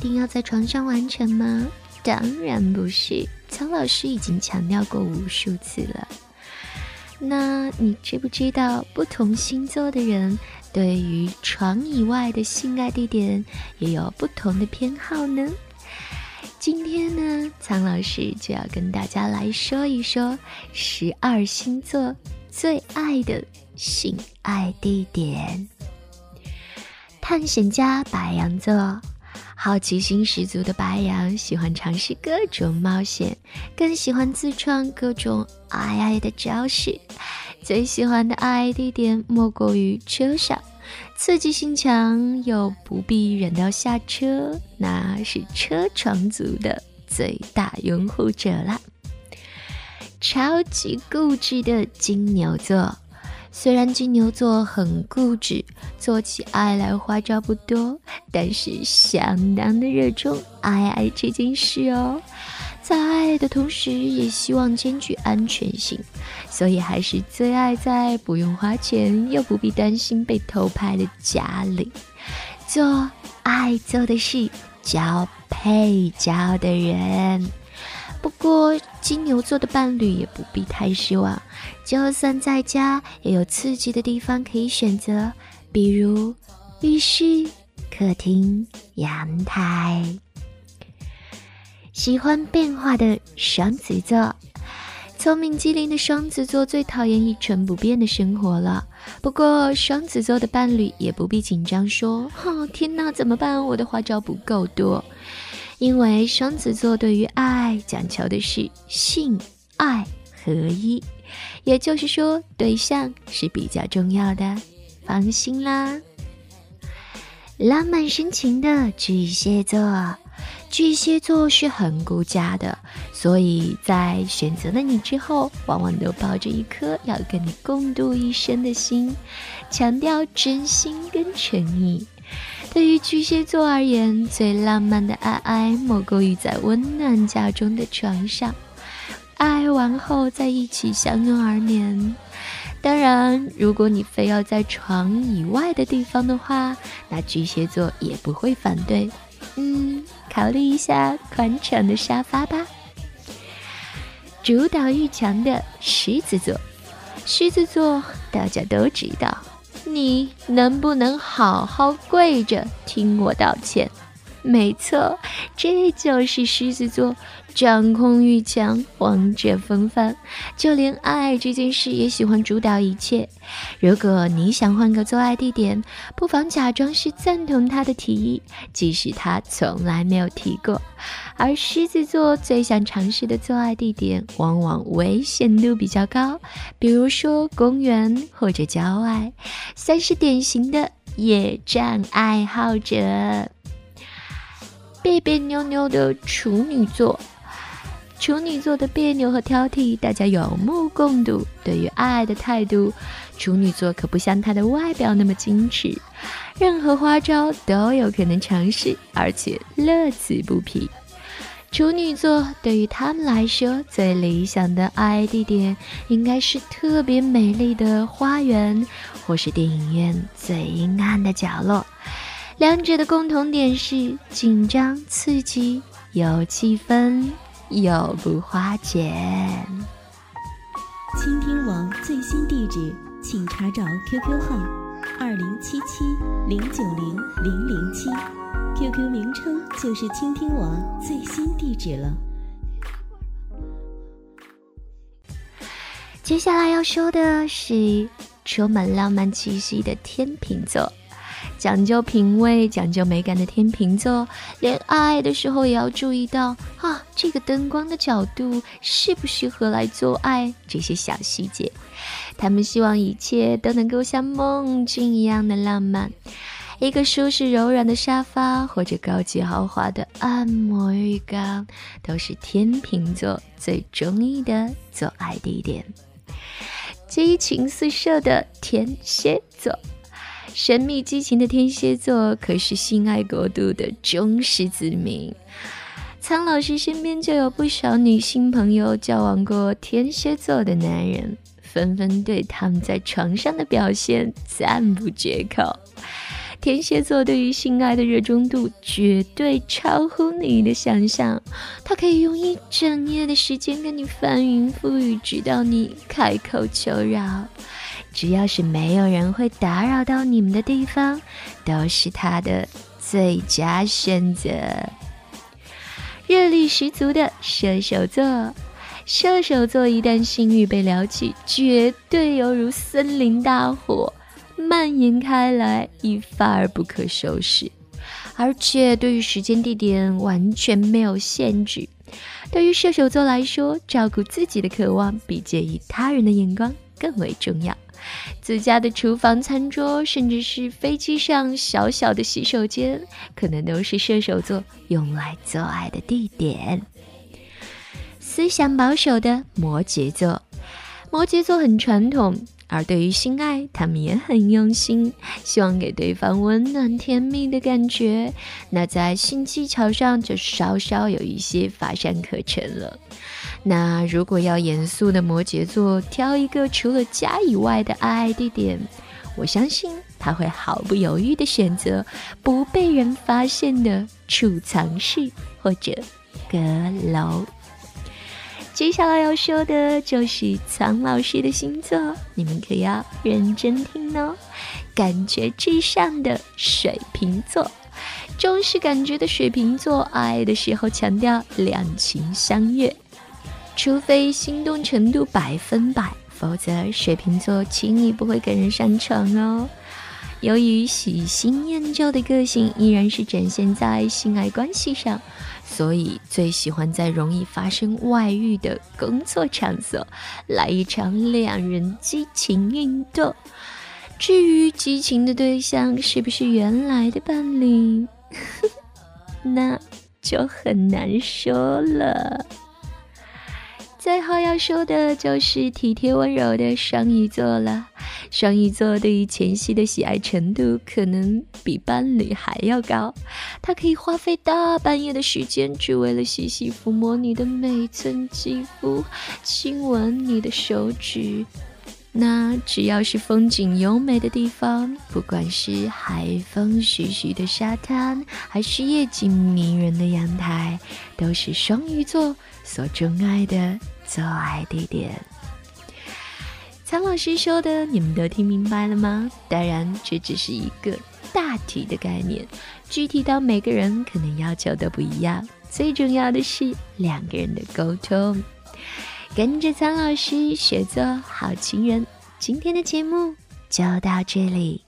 一定要在床上完成吗？当然不是，苍老师已经强调过无数次了。那你知不知道，不同星座的人对于床以外的性爱地点也有不同的偏好呢？今天呢，苍老师就要跟大家来说一说十二星座最爱的性爱地点。探险家白羊座，好奇心十足的白羊喜欢尝试各种冒险，更喜欢自创各种爱爱的招式。最喜欢的爱爱地点莫过于车上，刺激性强又不必忍到下车，那是车床族的最大拥护者啦。超级固执的金牛座。虽然金牛座很固执，做起爱来花招不多，但是相当的热衷爱爱这件事哦。在爱的同时，也希望兼具安全性，所以还是最爱在不用花钱又不必担心被偷拍的家里，做爱做的事，交配交的人。不过，金牛座的伴侣也不必太失望。就算在家，也有刺激的地方可以选择，比如浴室、客厅、阳台。喜欢变化的双子座，聪明机灵的双子座最讨厌一成不变的生活了。不过，双子座的伴侣也不必紧张，说：“哦，天哪，怎么办？我的花招不够多。”因为双子座对于爱讲求的是性爱合一，也就是说对象是比较重要的，放心啦。浪漫深情的巨蟹座，巨蟹座是很顾家的，所以在选择了你之后，往往都抱着一颗要跟你共度一生的心，强调真心跟诚意。对于巨蟹座而言，最浪漫的爱爱莫过于在温暖家中的床上，爱完后在一起相拥而眠。当然，如果你非要在床以外的地方的话，那巨蟹座也不会反对。嗯，考虑一下宽敞的沙发吧。主导欲强的狮子座，狮子座大家都知道。你能不能好好跪着听我道歉？没错，这就是狮子座。掌控欲强，王者风范，就连爱这件事也喜欢主导一切。如果你想换个做爱地点，不妨假装是赞同他的提议，即使他从来没有提过。而狮子座最想尝试的做爱地点，往往危险度比较高，比如说公园或者郊外，算是典型的野战爱好者。别别扭扭的处女座。处女座的别扭和挑剔，大家有目共睹。对于爱的态度，处女座可不像他的外表那么矜持，任何花招都有可能尝试，而且乐此不疲。处女座对于他们来说，最理想的爱地点应该是特别美丽的花园，或是电影院最阴暗的角落。两者的共同点是紧张、刺激、有气氛。又不花钱。倾听网最新地址，请查找 QQ 号二零七七零九零零零七，QQ 名称就是倾听网最新地址了。接下来要说的是充满浪漫气息的天秤座。讲究品味、讲究美感的天秤座，连爱的时候也要注意到啊，这个灯光的角度适不适合来做爱这些小细节。他们希望一切都能够像梦境一样的浪漫。一个舒适柔软的沙发，或者高级豪华的按摩浴缸，都是天秤座最中意的做爱地点。激情四射的天蝎座。神秘激情的天蝎座可是性爱国度的忠实子民。苍老师身边就有不少女性朋友交往过天蝎座的男人，纷纷对他们在床上的表现赞不绝口。天蝎座对于性爱的热衷度绝对超乎你的想象，他可以用一整夜的时间跟你翻云覆雨，直到你开口求饶。只要是没有人会打扰到你们的地方，都是他的最佳选择。热力十足的射手座，射手座一旦性欲被撩起，绝对犹如森林大火，蔓延开来，一发而不可收拾。而且对于时间地点完全没有限制。对于射手座来说，照顾自己的渴望比介意他人的眼光更为重要。自家的厨房、餐桌，甚至是飞机上小小的洗手间，可能都是射手座用来做爱的地点。思想保守的摩羯座，摩羯座很传统。而对于性爱，他们也很用心，希望给对方温暖甜蜜的感觉。那在性技巧上就稍稍有一些乏善可陈了。那如果要严肃的摩羯座挑一个除了家以外的爱地点，我相信他会毫不犹豫的选择不被人发现的储藏室或者阁楼。接下来要说的就是苍老师的星座，你们可要认真听哦。感觉至上的水瓶座，重视感觉的水瓶座，爱的时候强调两情相悦，除非心动程度百分百，否则水瓶座轻易不会跟人上床哦。由于喜新厌旧的个性依然是展现在性爱关系上。所以最喜欢在容易发生外遇的工作场所来一场两人激情运动。至于激情的对象是不是原来的伴侣，那就很难说了。最后要说的就是体贴温柔的双鱼座了。双鱼座对于前戏的喜爱程度可能比伴侣还要高，他可以花费大半夜的时间，只为了细细抚摸你的每寸肌肤，亲吻你的手指。那只要是风景优美的地方，不管是海风徐徐的沙滩，还是夜景迷人的阳台，都是双鱼座所钟爱的。做爱地点，苍老师说的，你们都听明白了吗？当然，这只是一个大体的概念，具体到每个人可能要求都不一样。最重要的是两个人的沟通。跟着苍老师学做好情人，今天的节目就到这里。